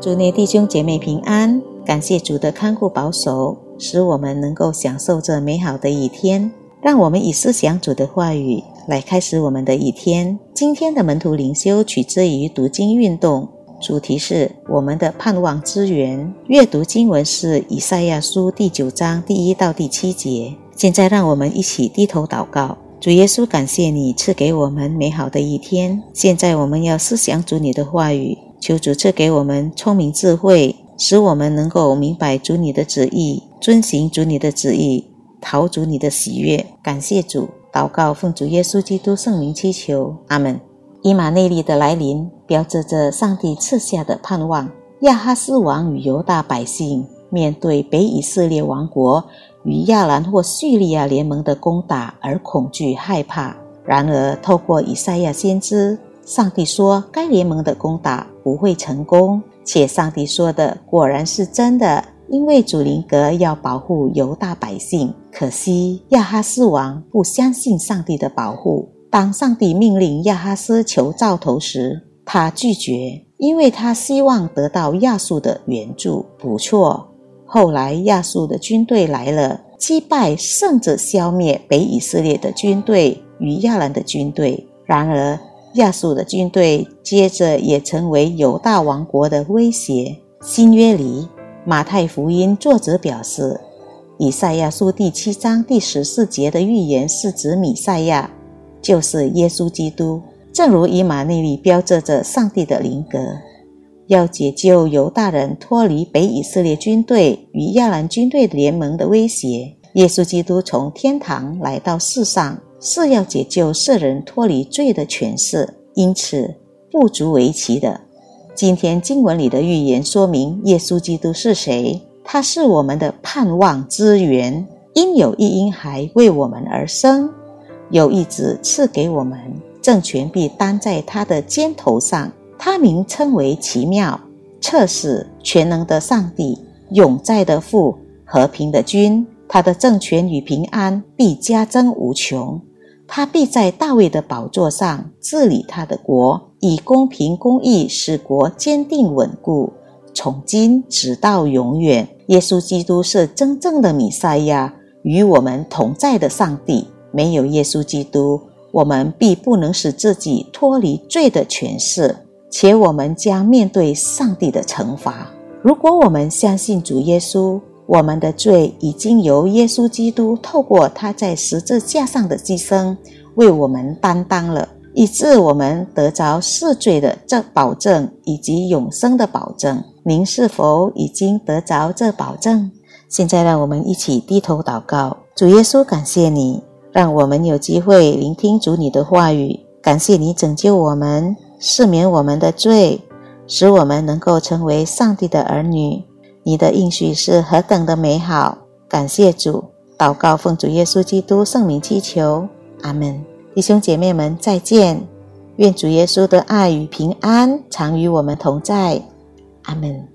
祝你弟兄姐妹平安，感谢主的看顾保守，使我们能够享受这美好的一天。让我们以思想主的话语来开始我们的一天。今天的门徒灵修取自于读经运动，主题是我们的盼望之源。阅读经文是以赛亚书第九章第一到第七节。现在让我们一起低头祷告。主耶稣，感谢你赐给我们美好的一天。现在我们要思想主你的话语，求主赐给我们聪明智慧，使我们能够明白主你的旨意，遵行主你的旨意，讨主你的喜悦。感谢主，祷告奉主耶稣基督圣名祈求，阿门。以马内利的来临，标志着上帝赐下的盼望。亚哈斯王与犹大百姓面对北以色列王国。与亚兰或叙利亚联盟的攻打而恐惧害怕。然而，透过以赛亚先知，上帝说该联盟的攻打不会成功，且上帝说的果然是真的，因为主灵格要保护犹大百姓。可惜亚哈斯王不相信上帝的保护。当上帝命令亚哈斯求兆头时，他拒绝，因为他希望得到亚述的援助。不错。后来亚述的军队来了，击败甚至消灭北以色列的军队与亚兰的军队。然而，亚述的军队接着也成为犹大王国的威胁。新约里，马太福音作者表示，以赛亚书第七章第十四节的预言是指米赛亚，就是耶稣基督。正如以马内利标志着上帝的灵格。要解救犹大人脱离北以色列军队与亚兰军队联盟的威胁，耶稣基督从天堂来到世上，是要解救世人脱离罪的权势，因此不足为奇的。今天经文里的预言说明耶稣基督是谁，他是我们的盼望之源，因有一婴孩为我们而生，有一子赐给我们，政权必担在他的肩头上。他名称为奇妙、测试、全能的上帝、永在的父、和平的君。他的政权与平安必加增无穷。他必在大卫的宝座上治理他的国，以公平公义使国坚定稳固，从今直到永远。耶稣基督是真正的弥赛亚，与我们同在的上帝。没有耶稣基督，我们必不能使自己脱离罪的权势。且我们将面对上帝的惩罚。如果我们相信主耶稣，我们的罪已经由耶稣基督透过他在十字架上的牺牲为我们担当了，以致我们得着赦罪的这保证以及永生的保证。您是否已经得着这保证？现在让我们一起低头祷告。主耶稣，感谢你，让我们有机会聆听主你的话语。感谢你拯救我们。赦免我们的罪，使我们能够成为上帝的儿女。你的应许是何等的美好！感谢主，祷告奉主耶稣基督圣名祈求，阿门。弟兄姐妹们，再见！愿主耶稣的爱与平安常与我们同在，阿门。